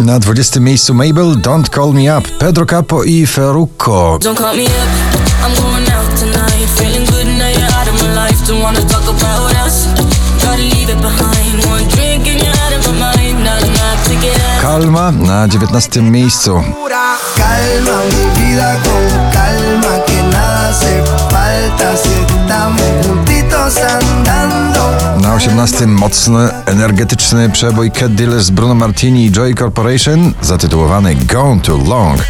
Na 20 miejscu Mabel, Don't Call Me Up, Pedro Capo i Ferrucco. Don't call me up. I'm going out 18 mocny, energetyczny przebój Cat Dealers z Bruno Martini i Joy Corporation zatytułowany Gone Too Long.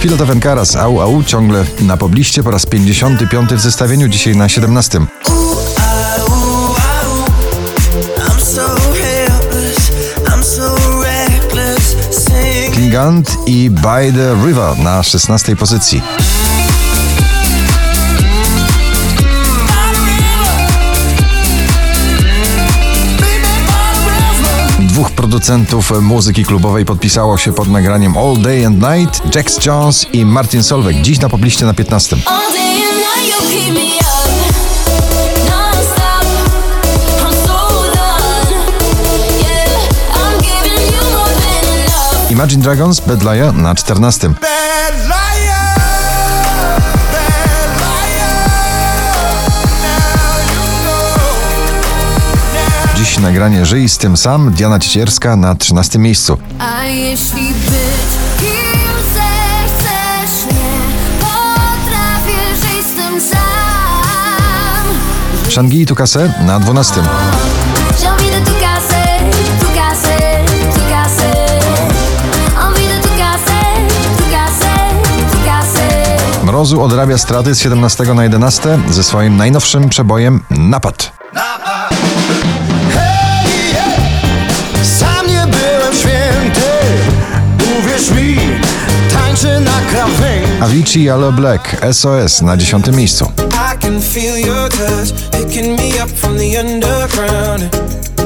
Pilot Karas Au Au ciągle na pobliście po raz 55 w zestawieniu, dzisiaj na 17. I By the River na 16 pozycji. Dwóch producentów muzyki klubowej podpisało się pod nagraniem All Day and Night, Jax Jones i Martin Solveig. Dziś na pobliście na 15. Imagine Dragons, Bad Liar na 14. bad liar. Dziś nagranie Żyj z tym sam, Diana Ciecierska na 13 miejscu. A jeśli być kim zechcesz, nie potrafię żyć z tym sam. Shangi i Tukase na 12. Mrozu odrabia straty z 17 na 11 ze swoim najnowszym przebojem Napad. Sam nie byłem święty, uwierz mi, tańczę na krawędzi. Avicii Aloe Black, SOS na 10 miejscu.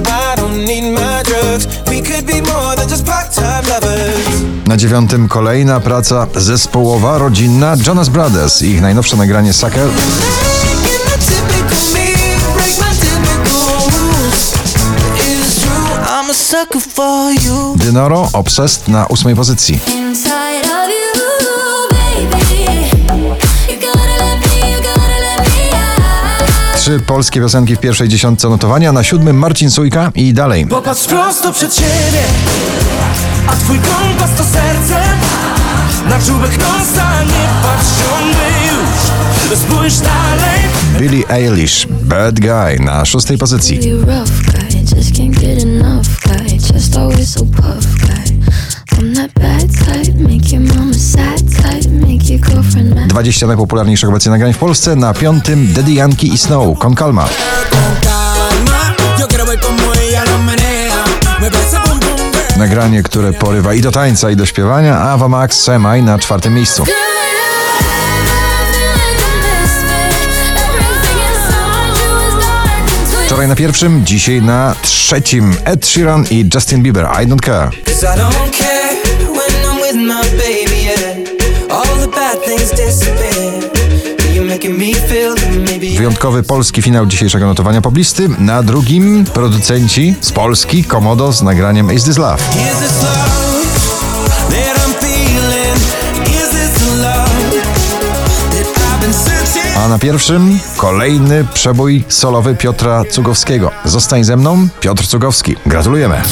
I don't need my drugs. We could be more than just part-time lovers. Na dziewiątym kolejna praca zespołowa, rodzinna Jonas Brothers. I ich najnowsze nagranie Sucker. Breaking the typical me, break Trzy polskie piosenki w pierwszej dziesiątce notowania, na siódmym Marcin Sujka i dalej. Popatrz prosto przed siebie, a twój kompas to serce. Na czubek nosa nie już, spójrz dalej. Billie Eilish, Bad Guy na szóstej pozycji. 20 najpopularniejszych obecnie nagrań w Polsce, na piątym Daddy Yankee i Snow, Con Calma. Nagranie, które porywa i do tańca, i do śpiewania, Ava Max Semaj na czwartym miejscu. Wczoraj na pierwszym, dzisiaj na trzecim Ed Sheeran i Justin Bieber, I Don't Care. Wyjątkowy polski finał dzisiejszego notowania poblisty. Na drugim producenci z Polski, Komodo z nagraniem Is This Love. A na pierwszym kolejny przebój solowy Piotra Cugowskiego. Zostań ze mną, Piotr Cugowski. Gratulujemy.